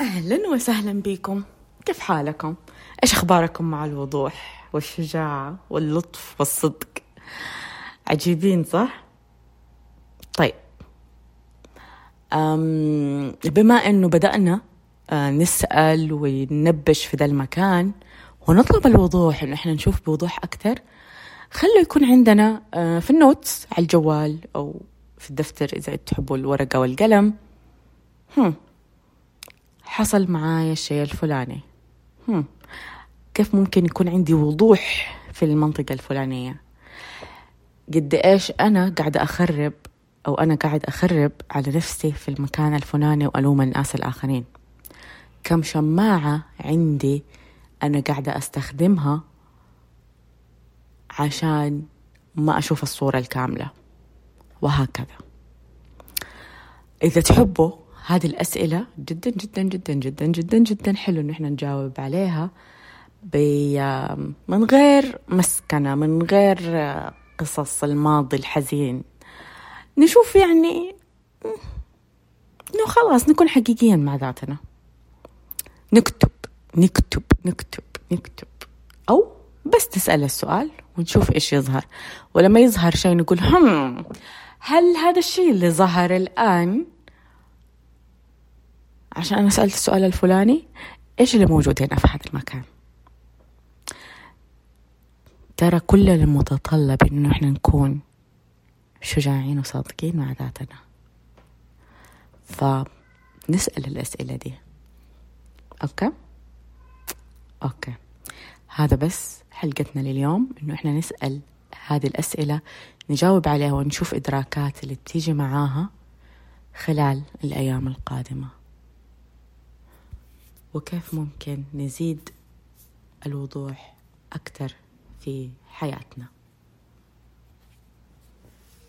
أهلا وسهلا بكم كيف حالكم؟ إيش أخباركم مع الوضوح والشجاعة واللطف والصدق؟ عجيبين صح؟ طيب أم بما أنه بدأنا آه، نسأل وننبش في ذا المكان ونطلب الوضوح إنه إحنا نشوف بوضوح أكثر خلوا يكون عندنا آه، في ال notes على الجوال أو في الدفتر إذا تحبوا الورقة والقلم هم. حصل معايا الشيء الفلاني. هم. كيف ممكن يكون عندي وضوح في المنطقة الفلانية؟ قد إيش أنا قاعدة أخرب أو أنا قاعد أخرب على نفسي في المكان الفلاني وألوم الناس الآخرين. كم شماعة عندي أنا قاعدة أستخدمها عشان ما أشوف الصورة الكاملة. وهكذا. إذا تحبوا هذه الأسئلة جدا جدا جدا جدا جدا جدا حلو إن إحنا نجاوب عليها من غير مسكنة من غير قصص الماضي الحزين. نشوف يعني إنه خلاص نكون حقيقيا مع ذاتنا. نكتب نكتب نكتب نكتب. أو بس تسأل السؤال ونشوف إيش يظهر. ولما يظهر شيء نقول هم هل هذا الشيء اللي ظهر الآن عشان أنا سألت السؤال الفلاني إيش اللي موجود هنا في هذا المكان؟ ترى كل المتطلب إنه إحنا نكون شجاعين وصادقين مع ذاتنا. فنسأل الأسئلة دي. Okay? Okay. هذا بس حلقتنا لليوم إنه إحنا نسأل هذه الأسئلة نجاوب عليها ونشوف إدراكات اللي بتيجي معاها خلال الأيام القادمة. وكيف ممكن نزيد الوضوح أكثر في حياتنا؟